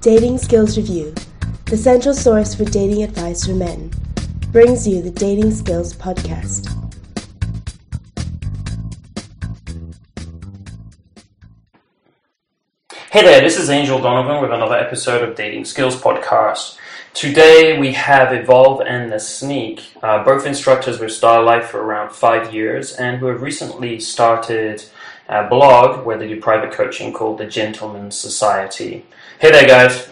Dating Skills Review, the central source for dating advice for men, brings you the Dating Skills Podcast. Hey there, this is Angel Donovan with another episode of Dating Skills Podcast. Today we have Evolve and The Sneak, uh, both instructors with Life for around five years and who have recently started blog where they do private coaching called The Gentleman's Society. Hey there, guys.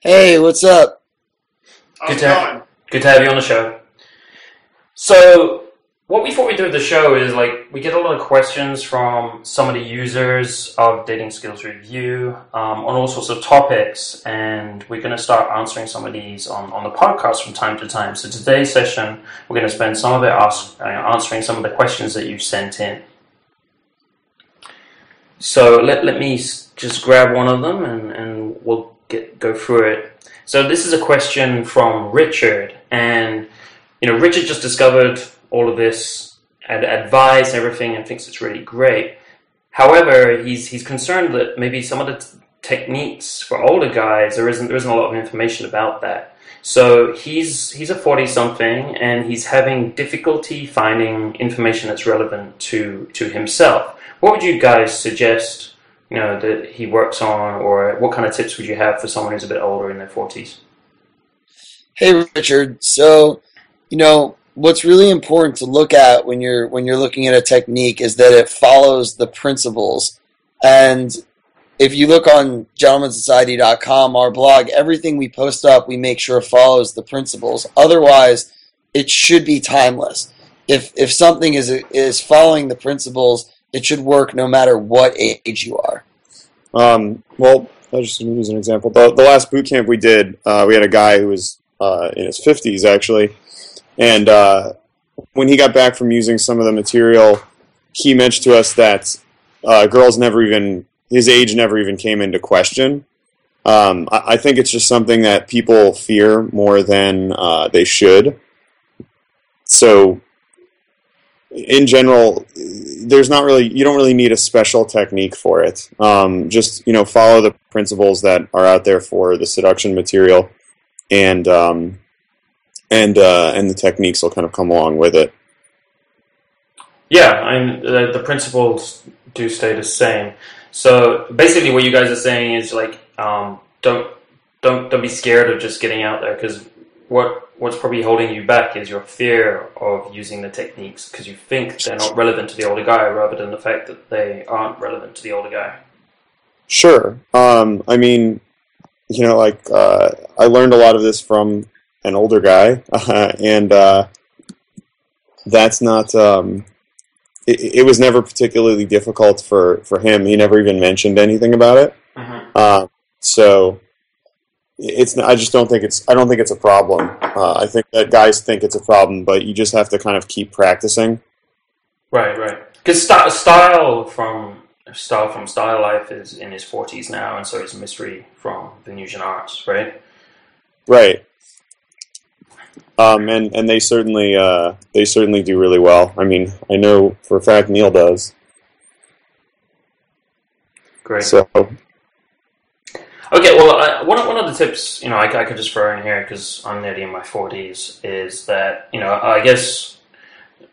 Hey, what's up? Good to, have, good to have you on the show. So, what we thought we'd do with the show is like we get a lot of questions from some of the users of Dating Skills Review um, on all sorts of topics, and we're going to start answering some of these on, on the podcast from time to time. So, today's session, we're going to spend some of it ask, uh, answering some of the questions that you've sent in. So, let, let me just grab one of them and, and we'll get go through it. So this is a question from Richard, and you know Richard just discovered all of this and advice, everything, and thinks it's really great. However, he's he's concerned that maybe some of the t- techniques for older guys there isn't there isn't a lot of information about that. So he's he's a forty something, and he's having difficulty finding information that's relevant to to himself. What would you guys suggest you know that he works on, or what kind of tips would you have for someone who's a bit older in their forties? Hey, Richard. So, you know, what's really important to look at when you're when you're looking at a technique is that it follows the principles. And if you look on gentlemansociety.com, our blog, everything we post up, we make sure follows the principles. Otherwise, it should be timeless. If if something is is following the principles, it should work no matter what age you are. Um, well, I'll just use an example. The, the last boot camp we did, uh, we had a guy who was uh, in his 50s actually, and uh, when he got back from using some of the material, he mentioned to us that uh, girls never even his age never even came into question. Um, I, I, think it's just something that people fear more than uh, they should. So in general, there's not really you don't really need a special technique for it. Um, just you know follow the principles that are out there for the seduction material, and um, and uh, and the techniques will kind of come along with it. Yeah, the, the principles do stay the same. So basically, what you guys are saying is like um, don't don't don't be scared of just getting out there because what what's probably holding you back is your fear of using the techniques because you think they're not relevant to the older guy rather than the fact that they aren't relevant to the older guy. Sure. Um, I mean, you know, like uh, I learned a lot of this from an older guy, uh, and uh, that's not. Um, it, it, was never particularly difficult for, for him. He never even mentioned anything about it. Mm-hmm. so it's I just don't think it's I don't think it's a problem. Uh, I think that guys think it's a problem, but you just have to kind of keep practicing. Right, right. Because st- style from style from Style Life is in his forties now, and so is Mystery from Venusian Arts, right? Right. Um, and and they certainly uh, they certainly do really well. I mean, I know for a fact Neil does. Great. So Okay, well, I, one, one of the tips, you know, I, I could just throw in here because I'm nearly in my 40s, is that, you know, I guess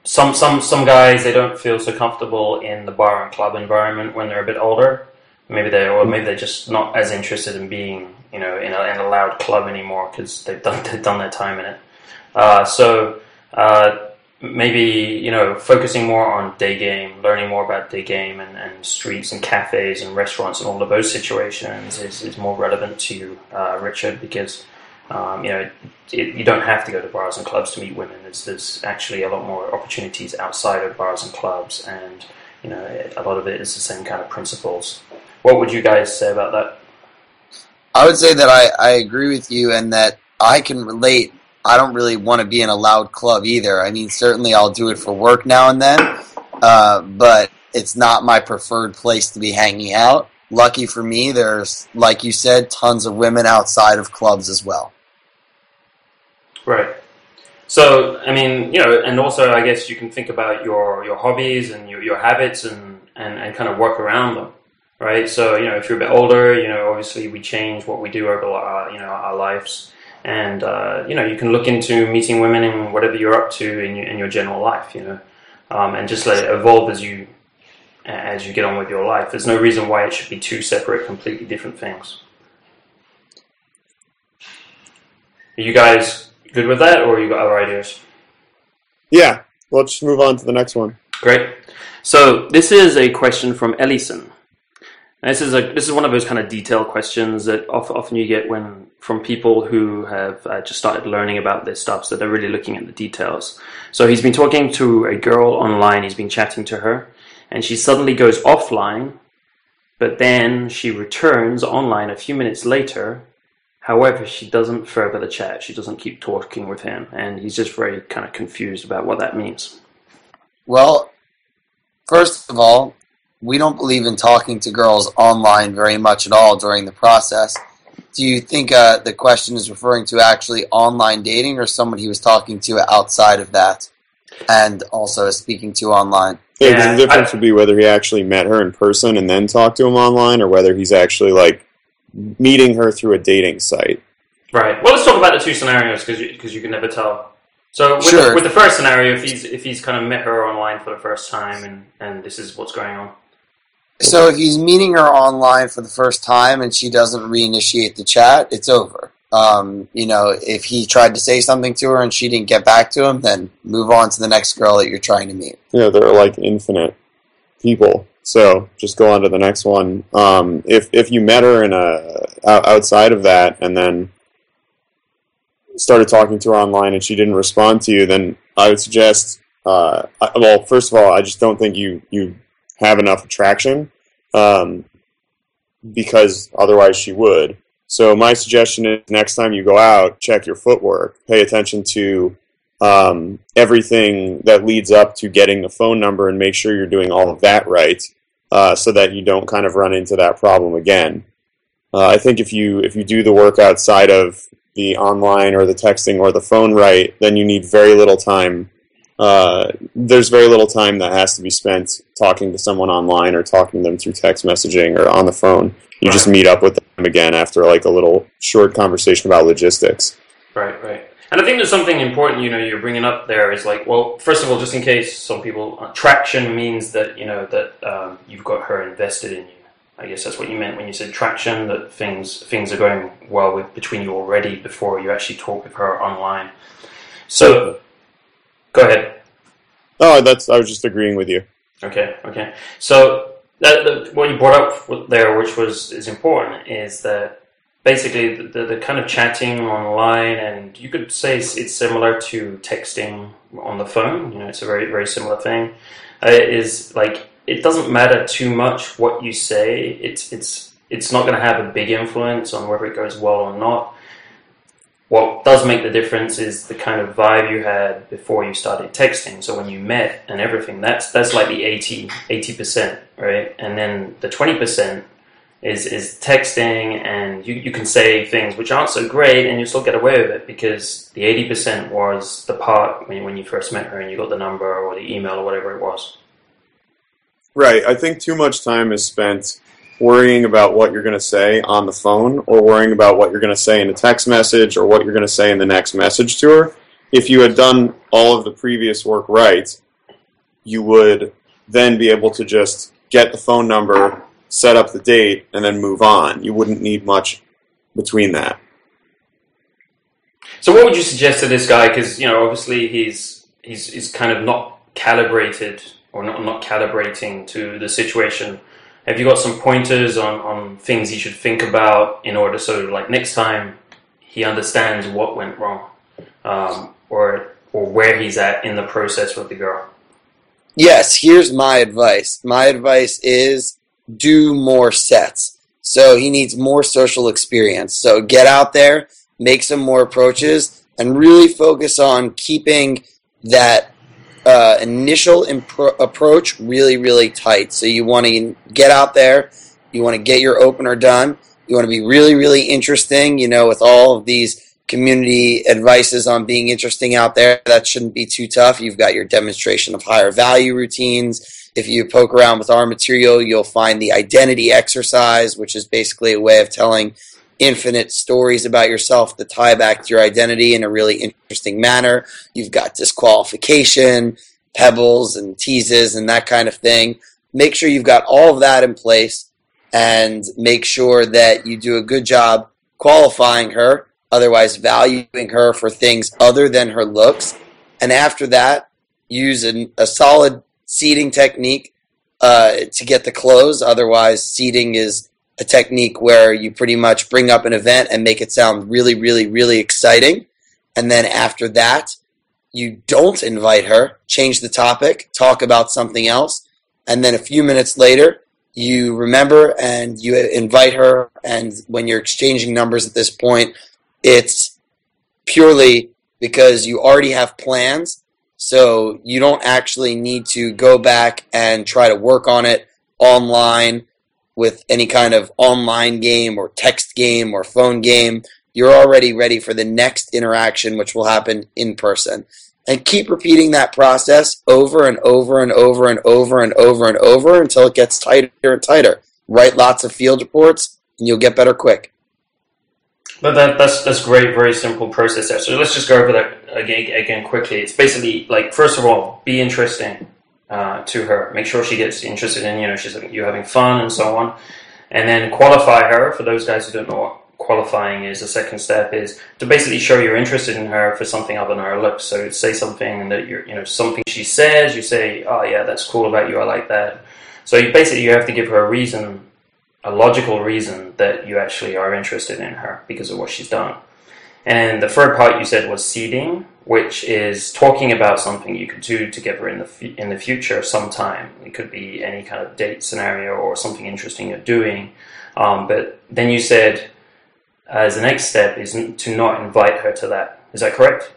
some, some, some guys, they don't feel so comfortable in the bar and club environment when they're a bit older. Maybe they, or maybe they're just not as interested in being, you know, in a, in a loud club anymore because they've done, they've done their time in it. Uh, so, uh, maybe you know focusing more on day game, learning more about day game and, and streets and cafes and restaurants and all of those situations is, is more relevant to you, uh, Richard, because um, you know it, you don't have to go to bars and clubs to meet women. There's, there's actually a lot more opportunities outside of bars and clubs, and you know a lot of it is the same kind of principles. What would you guys say about that? I would say that I, I agree with you and that I can relate I don't really want to be in a loud club either. I mean, certainly I'll do it for work now and then, uh, but it's not my preferred place to be hanging out. Lucky for me, there's, like you said, tons of women outside of clubs as well. Right. So, I mean, you know, and also I guess you can think about your, your hobbies and your, your habits and and, and kind of work around them, right? So you know, if you're a bit older, you know, obviously we change what we do over our you know our lives, and uh, you know, you can look into meeting women in whatever you're up to in your, in your general life, you know, um, and just let it evolve as you as you get on with your life. There's no reason why it should be two separate, completely different things. Are you guys good with that, or you got other ideas? Yeah, let's move on to the next one. Great. So this is a question from Ellison. And this is a this is one of those kind of detailed questions that often you get when from people who have uh, just started learning about this stuff, so they're really looking at the details. So he's been talking to a girl online. He's been chatting to her, and she suddenly goes offline, but then she returns online a few minutes later. However, she doesn't further the chat. She doesn't keep talking with him, and he's just very kind of confused about what that means. Well, first of all, we don't believe in talking to girls online very much at all during the process. Do you think uh, the question is referring to actually online dating or someone he was talking to outside of that and also speaking to online? Yeah, Yeah, the difference I- would be whether he actually met her in person and then talked to him online, or whether he's actually like meeting her through a dating site. Right. Well, let's talk about the two scenarios because you, 'cause you can never tell. So with, Sure. the, with the first scenario, if he's if he's kind of met her online for the first time and and this is what's going on. So if he's meeting her online for the first time and she doesn't reinitiate the chat, it's over. Um, you know, if he tried to say something to her and she didn't get back to him, then move on to the next girl that you're trying to meet. Know, there are like infinite people. So just go on to the next one. Um, if if you met her in a outside of that, and then started talking to her online, and she didn't respond to you, then I would suggest. Uh, well, first of all, I just don't think you you have enough attraction, um, because otherwise she would. So my suggestion is next time you go out, check your footwork. Pay attention to um, everything that leads up to getting the phone number and make sure you're doing all of that right uh, so that you don't kind of run into that problem again. Uh, I think if you if you do the work outside of the online or the texting or the phone right, then you need very little time. Uh, there's very little time that has to be spent talking to someone online or talking to them through text messaging or on the phone. You just meet up with them again after like a little short conversation about logistics. Right. Right. And I think there's something important, you know, you're bringing up there is like, well, first of all, just in case some people, attraction means that you know that um, you've got her invested in you. I guess that's what you meant when you said traction. That things things are going well with between you already before you actually talk with her online. So, go ahead. Oh, that's I was just agreeing with you. Okay, okay. So that, that, what you brought up there, which was is important, is that basically the, the, the kind of chatting online, and you could say it's, it's similar to texting on the phone. You know, it's a very very similar thing. Uh, is like it doesn't matter too much what you say. It's it's it's not going to have a big influence on whether it goes well or not. What does make the difference is the kind of vibe you had before you started texting. So when you met and everything, that's that's like the 80 percent, right? And then the twenty percent is is texting, and you, you can say things which aren't so great, and you still get away with it because the eighty percent was the part when when you first met her and you got the number or the email or whatever it was. Right. I think too much time is spent worrying about what you're going to say on the phone or worrying about what you're going to say in a text message or what you're going to say in the next message to her. If you had done all of the previous work right, you would then be able to just get the phone number, set up the date, and then move on. You wouldn't need much between that. So, what would you suggest to this guy? Because you know, obviously, he's he's he's kind of not calibrated or not not calibrating to the situation. Have you got some pointers on on things he should think about in order so like next time he understands what went wrong, um, or or where he's at in the process with the girl? Yes, here's my advice. My advice is do more sets. So he needs more social experience. So get out there, make some more approaches, and really focus on keeping that uh, initial impro- approach really, really tight. So you want to get out there, you want to get your opener done, you want to be really, really interesting. You know, with all of these community advices on being interesting out there, that shouldn't be too tough. You've got your demonstration of higher value routines. if you poke around with our material, you'll find the identity exercise, which is basically a way of telling infinite stories about yourself that tie back to your identity in a really interesting manner. You've got disqualification, pebbles, and teases, and that kind of thing. Make sure you've got all of that in place and make sure that you do a good job qualifying her, otherwise, valuing her for things other than her looks. And after that, use a, a solid seeding technique uh, to get the close. Otherwise, seeding is a technique where you pretty much bring up an event and make it sound really, really, really exciting. And then after that, you don't invite her, change the topic, talk about something else. And then a few minutes later, you remember and you invite her. And when you're exchanging numbers at this point, it's purely because you already have plans. So you don't actually need to go back and try to work on it online with any kind of online game or text game or phone game. You're already ready for the next interaction, which will happen in person. And keep repeating that process over and over and over and over and over and over until it gets tighter and tighter. Write lots of field reports, and you'll get better quick. But that, that's that's great, very simple process there. So let's just go over that again, again quickly. It's basically like first of all, be interesting uh, to her. Make sure she gets interested in you know she's you're having fun and so on, and then qualify her. For those guys who don't know what qualifying is, the second step is to basically show you're interested in her for something other than her looks. So say something that you're you know something she says. You say, oh yeah, that's cool about you. I like that. So you basically you have to give her a reason a logical reason that you actually are interested in her because of what she's done. And the third part you said was seeding, which is talking about something you could do together in the in the future sometime. It could be any kind of date scenario or something interesting you're doing. Um, but then you said, as the next step is to not invite her to that. Is that correct?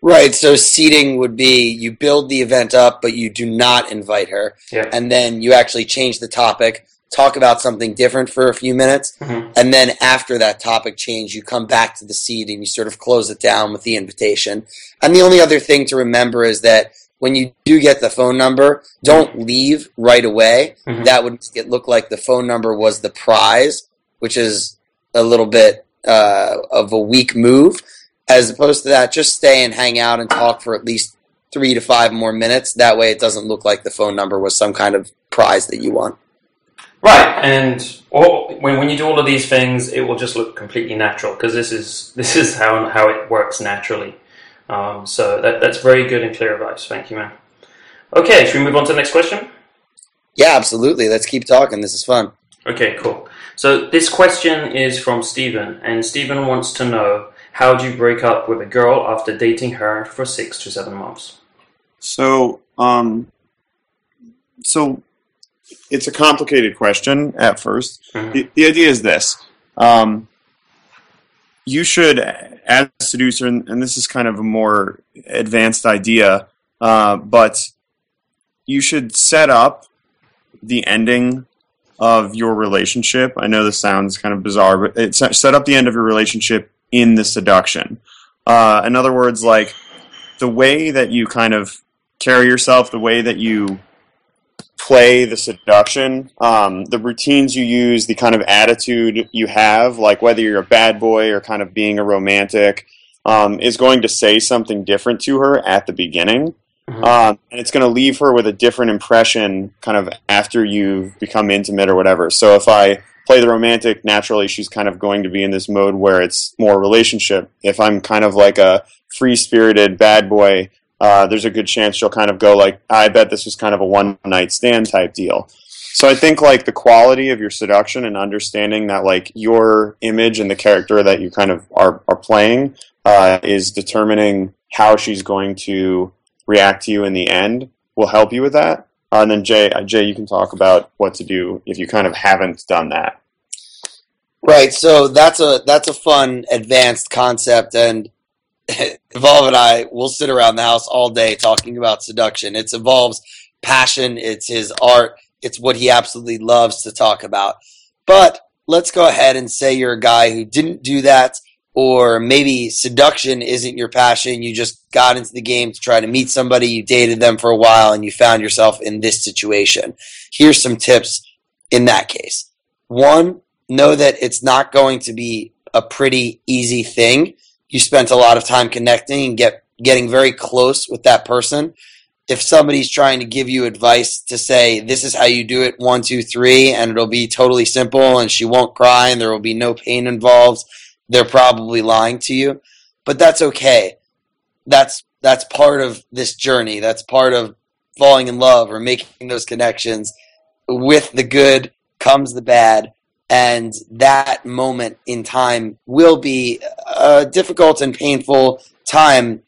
Right. So seeding would be you build the event up, but you do not invite her, yeah. and then you actually change the topic talk about something different for a few minutes, mm-hmm. and then after that topic change, you come back to the seed and you sort of close it down with the invitation. And the only other thing to remember is that when you do get the phone number, don't leave right away. Mm-hmm. That would make it look like the phone number was the prize, which is a little bit uh, of a weak move. As opposed to that, just stay and hang out and talk for at least three to five more minutes. That way, it doesn't look like the phone number was some kind of prize that you won. Right, and all, when when you do all of these things, it will just look completely natural because this is this is how how it works naturally. Um, so that that's very good and clear advice. Thank you, man. Okay, should we move on to the next question? Yeah, absolutely. Let's keep talking. This is fun. Okay, cool. So this question is from Stephen, and Stephen wants to know how do you break up with a girl after dating her for six to seven months? So, um, so it's a complicated question at 1st Mhm. The, the idea is this: um, you should, as a seducer, and, and this is kind of a more advanced idea, uh, but you should set up the ending of your relationship. I know this sounds kind of bizarre, but it's set up the end of your relationship in the seduction. Uh, in other words, like the way that you kind of carry yourself, the way that you play the seduction, um, the routines you use, the kind of attitude you have, like whether you're a bad boy or kind of being a romantic, um, is going to say something different to her at the beginning. Mhm. Um, and it's going to leave her with a different impression kind of after you've become intimate or whatever. So if I play the romantic, naturally she's kind of going to be in this mode where it's more relationship. If I'm kind of like a free spirited bad boy, uh, there's a good chance she'll kind of go like, I bet this was kind of a one night stand type deal. So I think like the quality of your seduction and understanding that like your image and the character that you kind of are, are playing uh, is determining how she's going to react to you in the end will help you with that. Uh, and then Jay, uh, Jay, you can talk about what to do if you kind of haven't done that. Right. So that's a that's a fun advanced concept, and Evolve and I will sit around the house all day talking about seduction. It involves passion. It's his art. It's what he absolutely loves to talk about. But let's go ahead and say you're a guy who didn't do that or maybe seduction isn't your passion. You just got into the game to try to meet somebody, you dated them for a while, and you found yourself in this situation. Here's some tips in that case. One, know that it's not going to be a pretty easy thing. You spent a lot of time connecting and get getting very close with that person. If somebody's trying to give you advice to say this is how you do it one two three and it'll be totally simple and she won't cry and there will be no pain involved, they're probably lying to you. But that's okay. That's that's part of this journey. That's part of falling in love or making those connections. With the good comes the bad and that moment in time will be a difficult and painful time.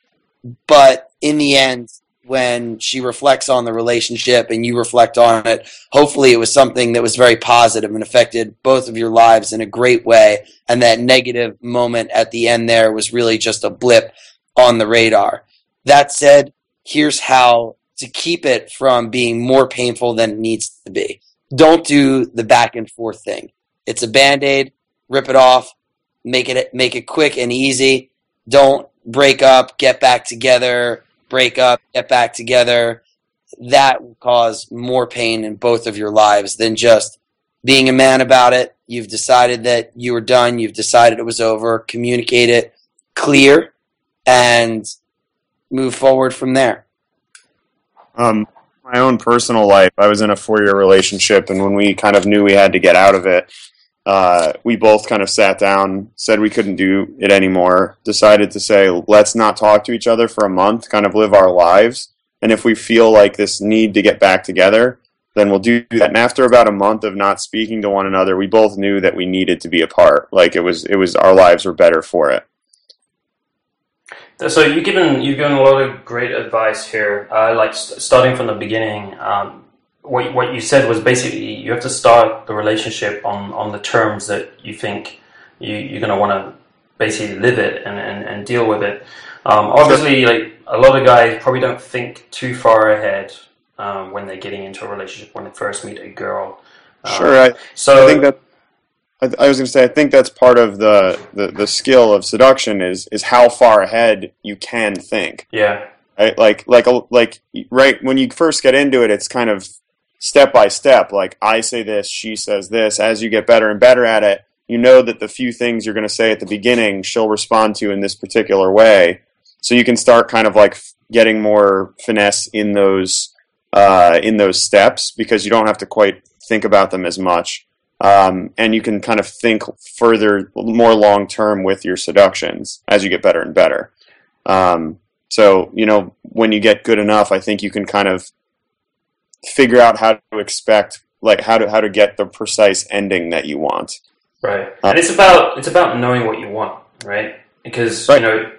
But in the end when she reflects on the relationship and you reflect on it hopefully it was something that was very positive and affected both of your lives in a great way. And that negative moment at the end there was really just a blip on the radar. That said here's how to keep it from being more painful than it needs to be. Don't do the back and forth thing it's a band-aid. Rip it off. Make it make it quick and easy. Don't break up, get back together, break up, get back together. That will cause more pain in both of your lives than just being a man about it. You've decided that you were done. You've decided it was over. Communicate it clear and move forward from there. Um, my own personal life, I was in a four year relationship, and when we kind of knew we had to get out of it, uh, we both kind of sat down, said we couldn't do it anymore, decided to say, let's not talk to each other for a month, kind of live our lives. And if we feel like this need to get back together, then we'll do that. And after about a month of not speaking to one another, we both knew that we needed to be apart. Like it was, it was our lives were better for it. So you've given you've given a lot of great advice here. Uh, like st- starting from the beginning, um, what what you said was basically you have to start the relationship on on the terms that you think you you're going to want to basically live it and, and, and deal with it. Um, obviously, like a lot of guys probably don't think too far ahead um, when they're getting into a relationship when they first meet a girl. Um, sure. I, so I think that I, I was going to say I think that's part of the, the, the skill of seduction is is how far ahead you can think. Yeah. Right? Like like like right when you first get into it, it's kind of step by step. Like I say this, she says this. As you get better and better at it, you know that the few things you're going to say at the beginning, she'll respond to in this particular way. So you can start kind of like getting more finesse in those uh, in those steps because you don't have to quite think about them as much. Um, and you can kind of think further, more long term with your seductions as you get better and better. Um, so, you know, when you get good enough, I think you can kind of figure out how to expect like how to how to get the precise ending that you want. Right, uh, and it's about it's about knowing what you want, right? Because right. you know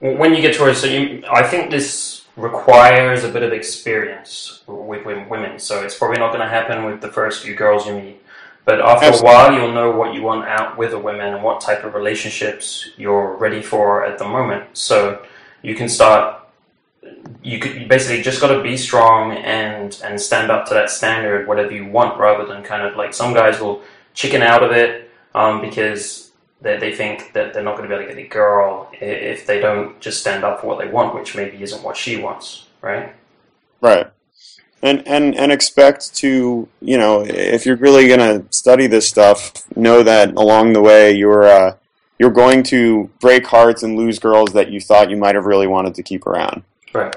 when you get towards so you, I think this requires a bit of experience with, with women. So it's probably not going to happen with the first few girls you meet. But after Absolutely. a while, you'll know what you want out with a woman and what type of relationships you're ready for at the moment. So you can start you could you basically just got to be strong and and stand up to that standard, whatever you want, rather than kind of like some guys will chicken out of it um, because they, they think that they're not going to be able to get a girl if they don't just stand up for what they want, which maybe isn't what she wants, right? Right. And, and and expect to you know if you're really going to study this stuff, know that along the way you're uh, you're going to break hearts and lose girls that you thought you might have really wanted to keep around. Right.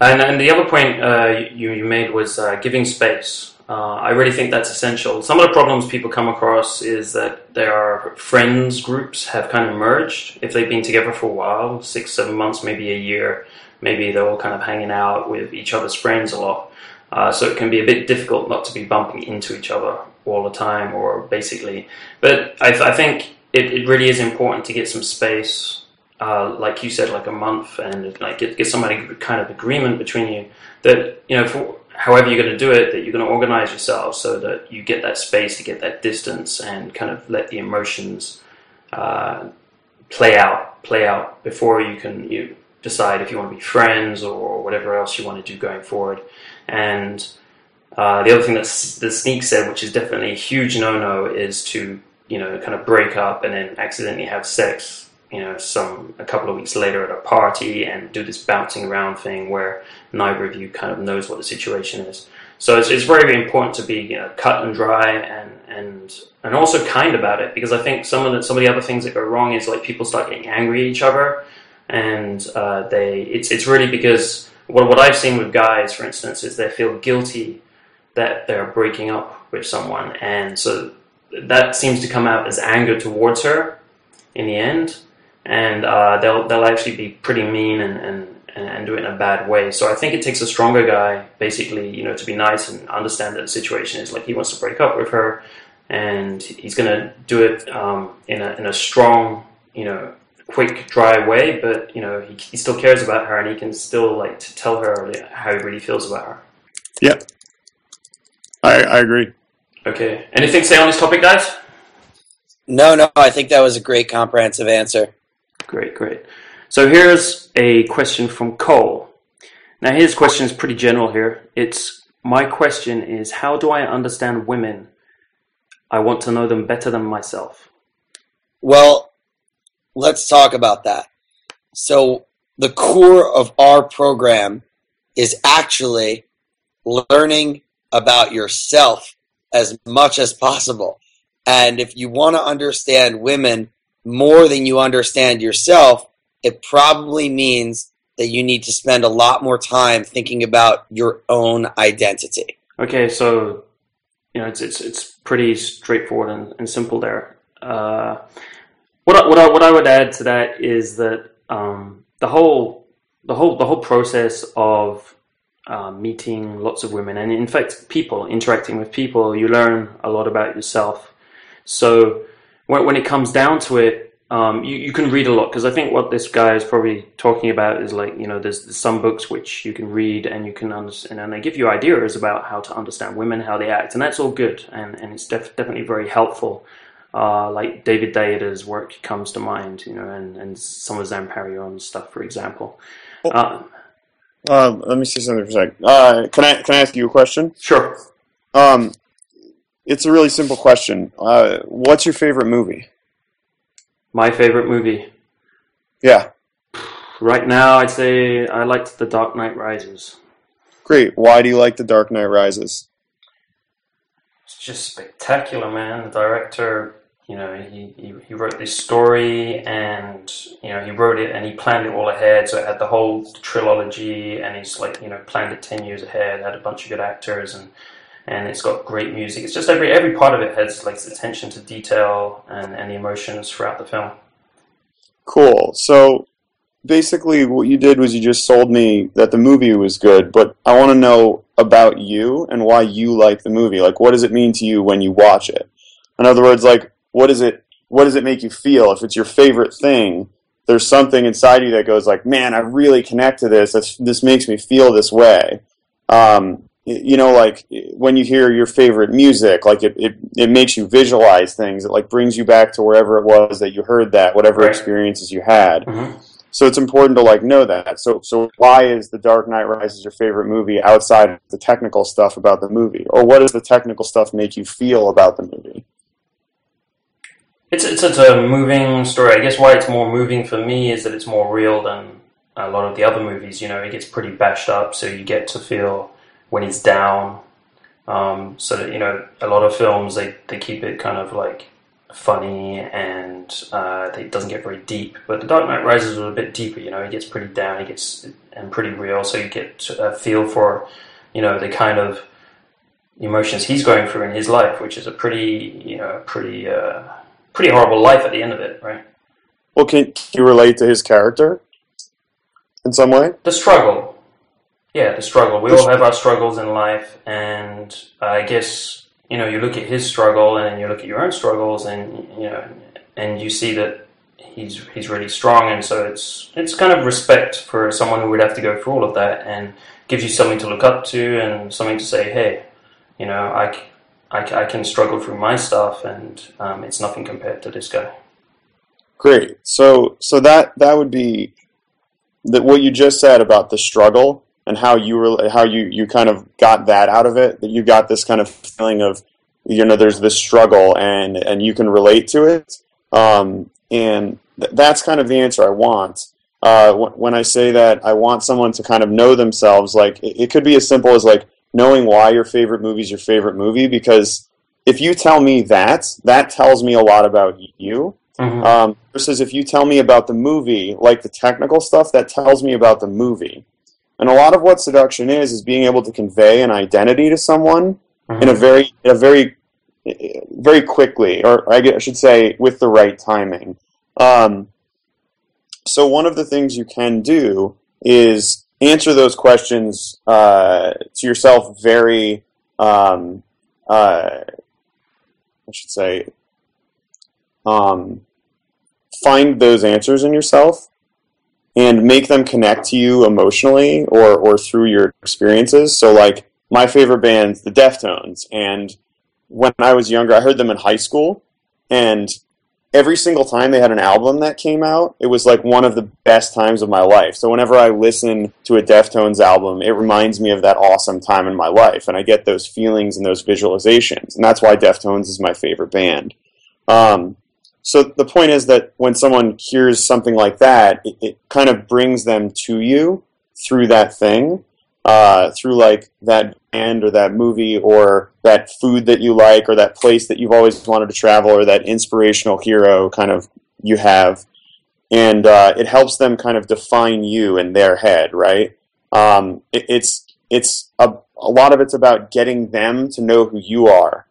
And, and the other point uh, you, you made was uh, giving space. Uh, I really think that's essential. Some of the problems people come across is that their friends groups have kind of merged. If they've been together for a while, six, seven months, maybe a year, maybe they're all kind of hanging out with each other's friends a lot. Uh, so it can be a bit difficult not to be bumping into each other all the time, or basically. But I, I think it, it really is important to get some space uh, like you said, like a month, and like get, get somebody kind of agreement between you that you know, for however you're going to do it, that you're going to organize yourself so that you get that space to get that distance and kind of let the emotions uh, play out, play out before you can you decide if you want to be friends or whatever else you want to do going forward. And uh, the other thing that the sneak said, which is definitely a huge no-no, is to you know, kind of break up and then accidentally have sex, you know, some a couple of weeks later at a party and do this bouncing around thing where neither of you kind of knows what the situation is. So it's, it's very, very important to be you know, cut and dry and, and and also kind about it because I think some of the some of the other things that go wrong is like people start getting angry at each other and uh, they it's it's really because what what I've seen with guys, for instance, is they feel guilty that they're breaking up with someone and so that seems to come out as anger towards her in the end, and uh, they'll they'll actually be pretty mean and, and and do it in a bad way. So I think it takes a stronger guy, basically, you know, to be nice and understand that the situation is like he wants to break up with her, and he's going to do it um, in a in a strong, you know, quick, dry way. But you know, he, he still cares about her, and he can still like to tell her how he really feels about her. Yep, I I agree. Okay. Anything to say on this topic, guys? No, no. I think that was a great comprehensive answer. Great, great. So here's a question from Cole. Now his question is pretty general here. It's my question is how do I understand women? I want to know them better than myself. Well, let's talk about that. So the core of our program is actually learning about yourself as much as possible. And if you want to understand women more than you understand yourself, it probably means that you need to spend a lot more time thinking about your own identity. Okay, so you know it's it's, it's pretty straightforward and, and simple there. Uh, what I, what I, what I would add to that is that um, the whole the whole the whole process of uh, meeting lots of women and in fact people interacting with people you learn a lot about yourself so when, when it comes down to it um, you, you can read a lot because I think what this guy is probably talking about is like you know there's, there's some books which you can read and you can understand and they give you ideas about how to understand women how they act and that's all good and, and it's def- definitely very helpful uh, like David Deida's work comes to mind you know and, and some of Zan Perrion's stuff for example uh, uh, let me see something for a sec. Uh, can I can I ask you a question? Sure. Um, it's a really simple question. Uh, what's your favorite movie? My favorite movie. Yeah. Right now, I'd say I liked The Dark Knight Rises. Great. Why do you like The Dark Knight Rises? It's just spectacular, man. The director you know, he, he, he wrote this story and, you know, he wrote it and he planned it all ahead. So it had the whole trilogy and he's like, you know, planned it 10 years ahead, had a bunch of good actors and, and it's got great music. It's just every, every part of it has like attention to detail and, and the emotions throughout the film. Cool. So basically what you did was you just sold me that the movie was good, but I want to know about you and why you like the movie. Like, what does it mean to you when you watch it? In other words, like, what does it what does it make you feel if it's your favorite thing there's something inside you that goes like man i really connect to this this, this makes me feel this way um, you know like when you hear your favorite music like it, it, it makes you visualize things it like brings you back to wherever it was that you heard that whatever Right. experiences you had Mm-hmm. so it's important to like know that so so why is the dark knight rises your favorite movie outside of the technical stuff about the movie or what does the technical stuff make you feel about the movie It's, it's it's a moving story. I guess why it's more moving for me is that it's more real than a lot of the other movies. You know, it gets pretty bashed up, so you get to feel when he's down. Um, so that, you know, a lot of films they, they keep it kind of like funny and uh, it doesn't get very deep. But The Dark Knight Rises is a bit deeper. You know, it gets pretty down. It gets and pretty real. So you get a feel for you know the kind of emotions he's going through in his life, which is a pretty you know pretty. Uh, pretty horrible life at the end of it, right? Well, can, can you relate to his character in some way? The struggle. Yeah, the struggle. We all have our struggles in life, and I guess you know you look at his struggle and you look at your own struggles, and you know, and you see that he's he's really strong, and so it's it's kind of respect for someone who would have to go through all of that, and gives you something to look up to and something to say, hey, you know, I. I, I can struggle through my stuff, and um, it's nothing compared to this guy. Great. So, so that that would be that what you just said about the struggle and how you were how you you kind of got that out of it. That you got this kind of feeling of you know there's this struggle and and you can relate to it um, and th- that's kind of the answer i want uh, wh- when i say that i want someone to kind of know themselves like it, it could be as simple as like knowing why your favorite movie is your favorite movie because if you tell me that that tells me a lot about you Mhm. um, versus if you tell me about the movie, like the technical stuff, that tells me about the movie. And a lot of what seduction is is being able to convey an identity to someone in a very, in a very, very quickly, or I should say, with the right timing. Um, so one of the things you can do is answer those questions uh, to yourself very, um, uh, I should say, um, find those answers in yourself and make them connect to you emotionally or, or through your experiences. So, like, my favorite band's the Deftones. And when I was younger, I heard them in high school. And every single time they had an album that came out, it was like one of the best times of my life. So, whenever I listen to a Deftones album, it reminds me of that awesome time in my life. And I get those feelings and those visualizations. And that's why Deftones is my favorite band. Um, so the point is that when someone hears something like that, it, it kind of brings them to you through that thing, uh, through like that band or that movie or that food that you like or that place that you've always wanted to travel or that inspirational hero kind of you have. And uh, it helps them kind of define you in their head, right? Um, it, it's it's a, a lot of it's about getting them to know who you are.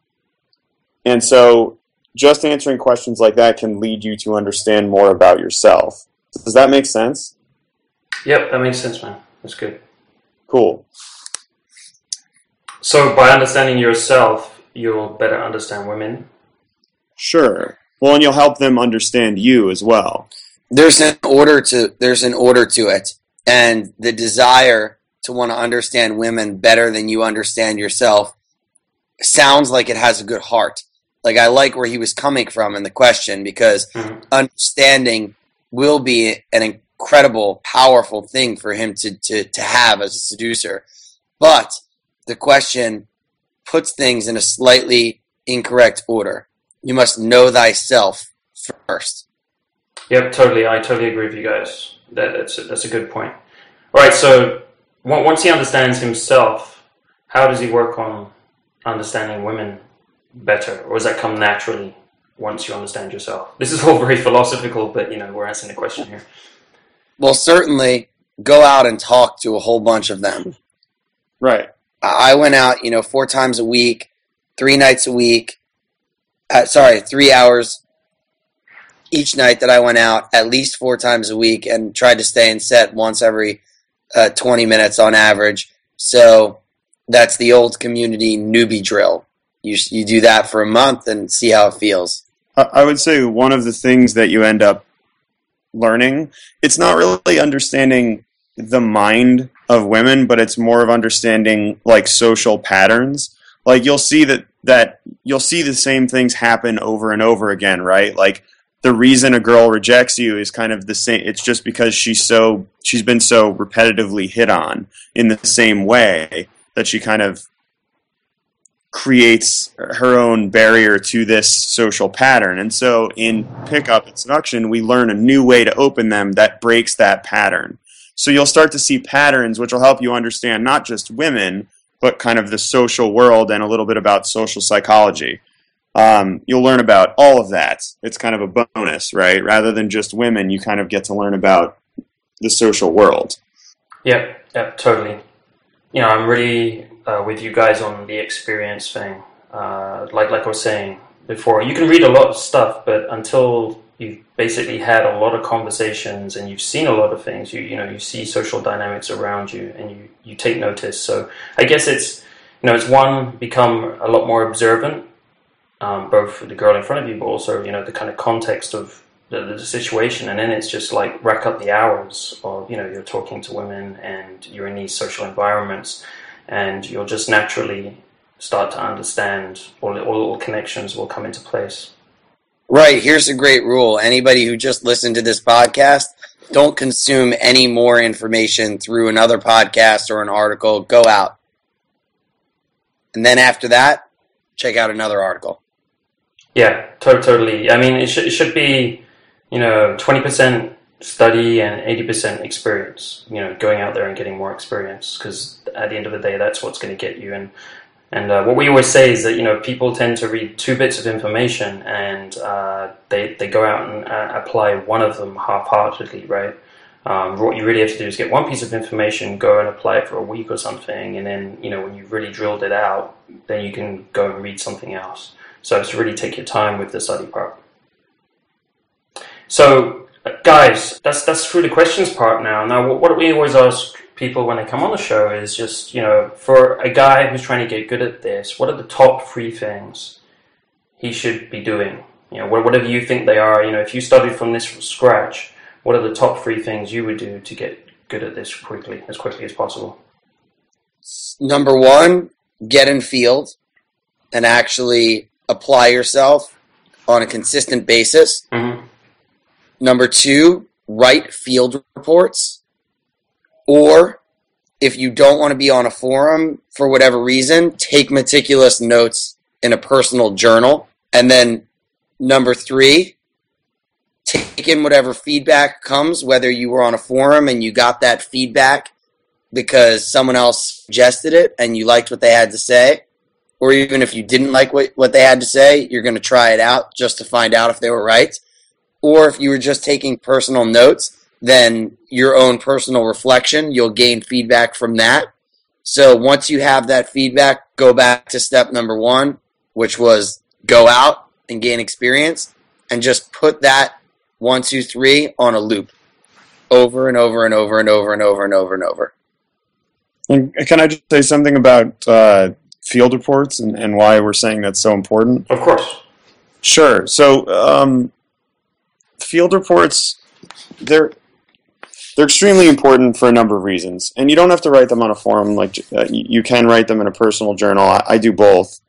And so just answering questions like that can lead you to understand more about yourself. Does that make sense? Yep, that makes sense, man. That's good. Cool. So by understanding yourself, you'll better understand women. Sure. Well, and you'll help them understand you as well. there's an order to there's an order to it and the desire to want to understand women better than you understand yourself sounds like it has a good heart like i like where he was coming from in the question because Mhm. understanding will be an incredible powerful thing for him to, to, to have as a seducer but the question puts things in a slightly incorrect order you must know thyself first Yep, totally. I totally agree with you guys. That, that's a, that's a good point. All right, so once he understands himself, how does he work on understanding women better, or does that come naturally once you understand yourself? This is all very philosophical, but you know we're answering a question here. Well, certainly go out and talk to a whole bunch of them. Right. I I went out, you know, four times a week, three nights a week. Uh, sorry, three hours each night that I went out, at least four times a week, and tried to stay in set once every uh, 20 minutes on average. So that's the old community newbie drill. You, you do that for a month and see how it feels. I would say one of the things that you end up learning, it's not really understanding the mind of women, but it's more of understanding like social patterns. Like you'll see that that you'll see the same things happen over and over again, right? Like the reason a girl rejects you is kind of the same it's just because she's so she's been so repetitively hit on in the same way that she kind of creates her own barrier to this social pattern. And so in pickup and seduction, we learn a new way to open them that breaks that pattern. So you'll start to see patterns which will help you understand not just women, but kind of the social world and a little bit about social psychology. Um, you'll learn about all of that. It's kind of a bonus, right? Rather than just women, you kind of get to learn about the social world. Yep, yep, totally. You know, I'm really uh, with you guys on the experience thing. Uh, like like I was saying before, you can read a lot of stuff, but until you've basically had a lot of conversations and you've seen a lot of things, you you know, you see social dynamics around you and you you take notice. So I guess it's you know, it's one become a lot more observant, um, both for the girl in front of you, but also you know the kind of context of the, the situation and then it's just like rack up the hours of you know you're talking to women and you're in these social environments and you'll just naturally start to understand all, all little connections will come into place Right. Here's a great rule. Anybody who just listened to this podcast, don't consume any more information through another podcast or an article. Go out. And then after that, check out another article. Yeah, totally. I mean, it, sh- it should be, you know, 20% study and 80% experience, you know, going out there and getting more experience because at the end of the day, that's what's going to get you. And, and uh, what we always say is that, you know, people tend to read two bits of information and uh, they, they go out and uh, apply one of them half heartedly, right? Um, what you really have to do is get one piece of information, go and apply it for a week or something, and then, you know, when you've really drilled it out, then you can go and read something else. So it's really take your time with the study part. So, guys, that's that's through the questions part now. Now, what we always ask people when they come on the show is just, you know, for a guy who's trying to get good at this, what are the top three things he should be doing? You know, whatever you think they are. You know, if you studied from this from scratch, what are the top three things you would do to get good at this quickly, as quickly as possible? Number one, get in field and actually apply yourself on a consistent basis. Mm-hmm. Number two, write field reports. Or if you don't want to be on a forum for whatever reason, take meticulous notes in a personal journal. And then number three, take in whatever feedback comes, whether you were on a forum and you got that feedback because someone else suggested it and you liked what they had to say, or even if you didn't like what, what they had to say, you're going to try it out just to find out if they were right. Or if you were just taking personal notes, then your own personal reflection, you'll gain feedback from that. So once you have that feedback, go back to step number one, which was go out and gain experience and just put that one, two, three on a loop over and over and over and over and over and over and over. And can I just say something about uh, field reports and, and why we're saying that's so important? Of course. Sure. So, um, field reports, they're they're extremely important for a number of reasons, and you don't have to write them on a forum. Like uh, you can write them in a personal journal. I, I do both.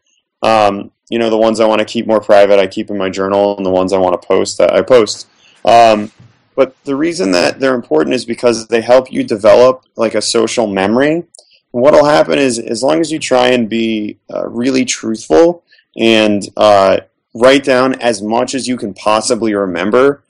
Um, you know, the ones I want to keep more private, I keep in my journal, and the ones I want to post, I post. Um, but the reason that they're important is because they help you develop like a social memory. What'll happen is, as long as you try and be uh, really truthful and uh, write down as much as you can possibly remember,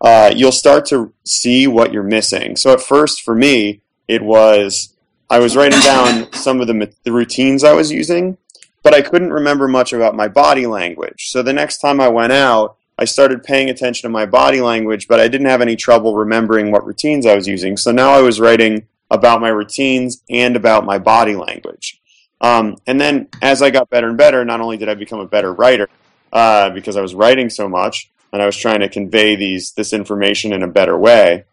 uh, you'll start to see what you're missing. So at first, for me, it was I was writing down some of the, the routines I was using, but I couldn't remember much about my body language. So the next time I went out, I started paying attention to my body language, but I didn't have any trouble remembering what routines I was using. So now I was writing about my routines and about my body language. Um, and then as I got better and better, not only did I become a better writer uh, because I was writing so much and I was trying to convey these this information in a better way,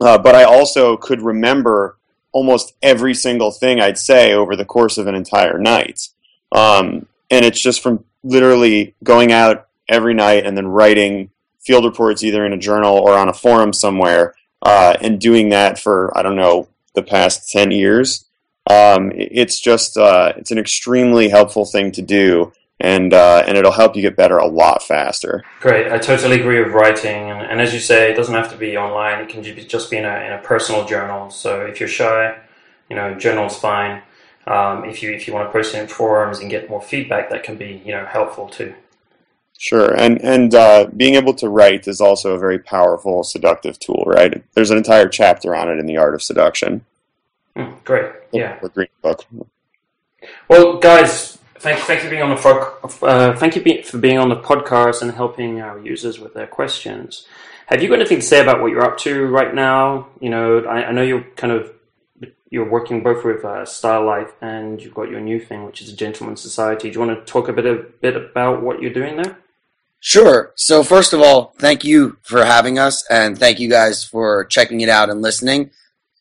uh, but I also could remember almost every single thing I'd say over the course of an entire night. Um, and it's just from literally going out every night and then writing field reports either in a journal or on a forum somewhere uh, and doing that for I don't know the past ten years. Um, it's just uh, it's an extremely helpful thing to do, and uh, and it'll help you get better a lot faster. Great, I totally agree with writing, and, and as you say, it doesn't have to be online. It can just be in a in a personal journal. So if you're shy, you know, journal's fine. Um, if you if you want to post it in forums and get more feedback, that can be you know helpful too. Sure, and and uh, being able to write is also a very powerful seductive tool, right? There's an entire chapter on it in the art of seduction. Mm, great, yeah. The green book. Well, guys, thank thank you for being on the fo- uh, thank you for being on the podcast and helping our users with their questions. Have you got anything to say about what you're up to right now? You know, I, I know you're kind of you're working both with uh, Style Life and you've got your new thing, which is a Gentleman Society. Do you want to talk a bit a bit about what you're doing there? Sure. So first of all, thank you for having us, and thank you guys for checking it out and listening.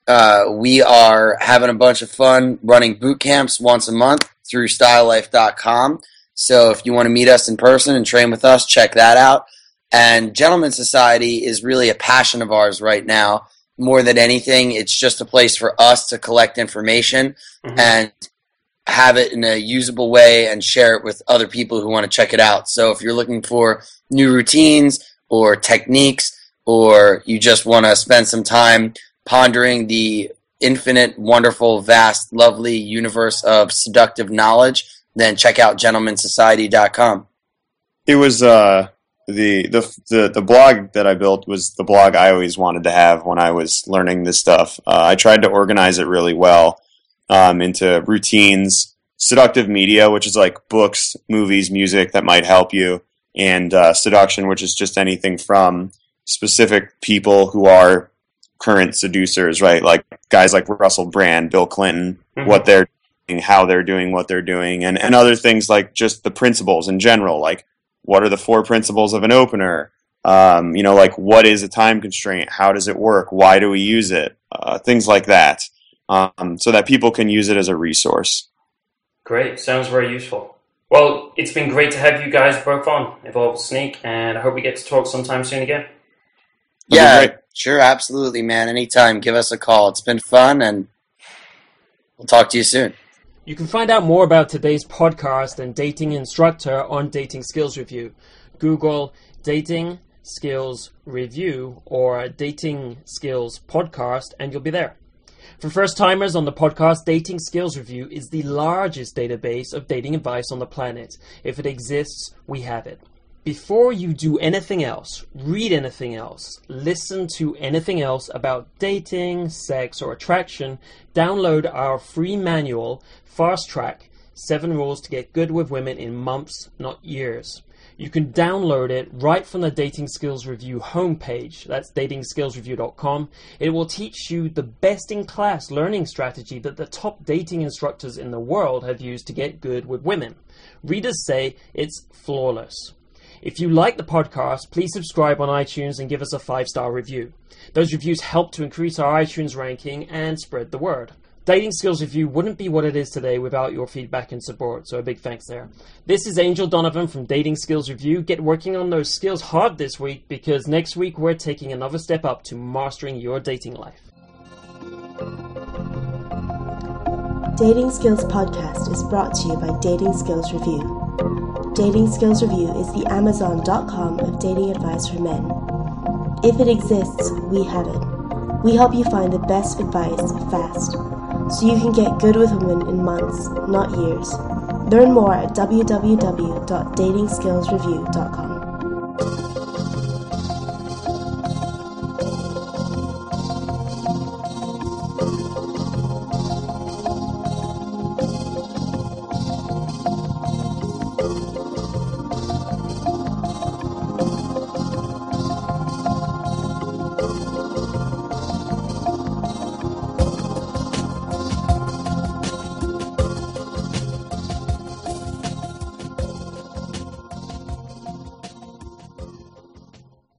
Uh, we are having a bunch of fun running boot camps once a month through StyleLife.com. So if you want to meet us in person and train with us, check that out. And Gentleman Society is really a passion of ours right now. More than anything, it's just a place for us to collect information mm-hmm. and have it in a usable way and share it with other people who want to check it out. So if you're looking for new routines or techniques, or you just want to spend some time pondering the infinite, wonderful, vast, lovely universe of seductive knowledge then check out gentlemansociety.com. It was uh, the, the the the blog that I built was the blog I always wanted to have when I was learning this stuff. Uh, I tried to organize it really well um, into routines, seductive media, which is like books, movies, music that might help you, and uh, seduction, which is just anything from specific people who are current seducers, right? Like guys like Russell Brand, Bill Clinton, mm-hmm. what they're doing, how they're doing what they're doing, and, and other things like just the principles in general, like what are the four principles of an opener? Um, you know, like what is a time constraint? How does it work? Why do we use it? Uh, things like that, um, so that people can use it as a resource. Great, sounds very useful. Well, it's been great to have you guys both on Evolve Sneak, and I hope we get to talk sometime soon again. That'd yeah, sure, absolutely, man. Anytime, give us a call. It's been fun, and we'll talk to you soon. You can find out more about today's podcast and dating instructor on Dating Skills Review. Google Dating Skills Review or Dating Skills Podcast, and you'll be there. For first timers on the podcast, Dating Skills Review is the largest database of dating advice on the planet. If it exists, we have it. Before you do anything else, read anything else, listen to anything else about dating, sex, or attraction, download our free manual, Fast Track 7 Rules to Get Good with Women in Months, Not Years. You can download it right from the Dating Skills Review homepage. That's datingskillsreview.com. It will teach you the best in class learning strategy that the top dating instructors in the world have used to get good with women. Readers say it's flawless. If you like the podcast, please subscribe on iTunes and give us a five star review. Those reviews help to increase our iTunes ranking and spread the word. Dating Skills Review wouldn't be what it is today without your feedback and support, so a big thanks there. This is Angel Donovan from Dating Skills Review. Get working on those skills hard this week because next week we're taking another step up to mastering your dating life. Dating Skills Podcast is brought to you by Dating Skills Review. Dating Skills Review is the Amazon.com of dating advice for men. If it exists, we have it. We help you find the best advice fast, so you can get good with women in months, not years. Learn more at www.datingskillsreview.com.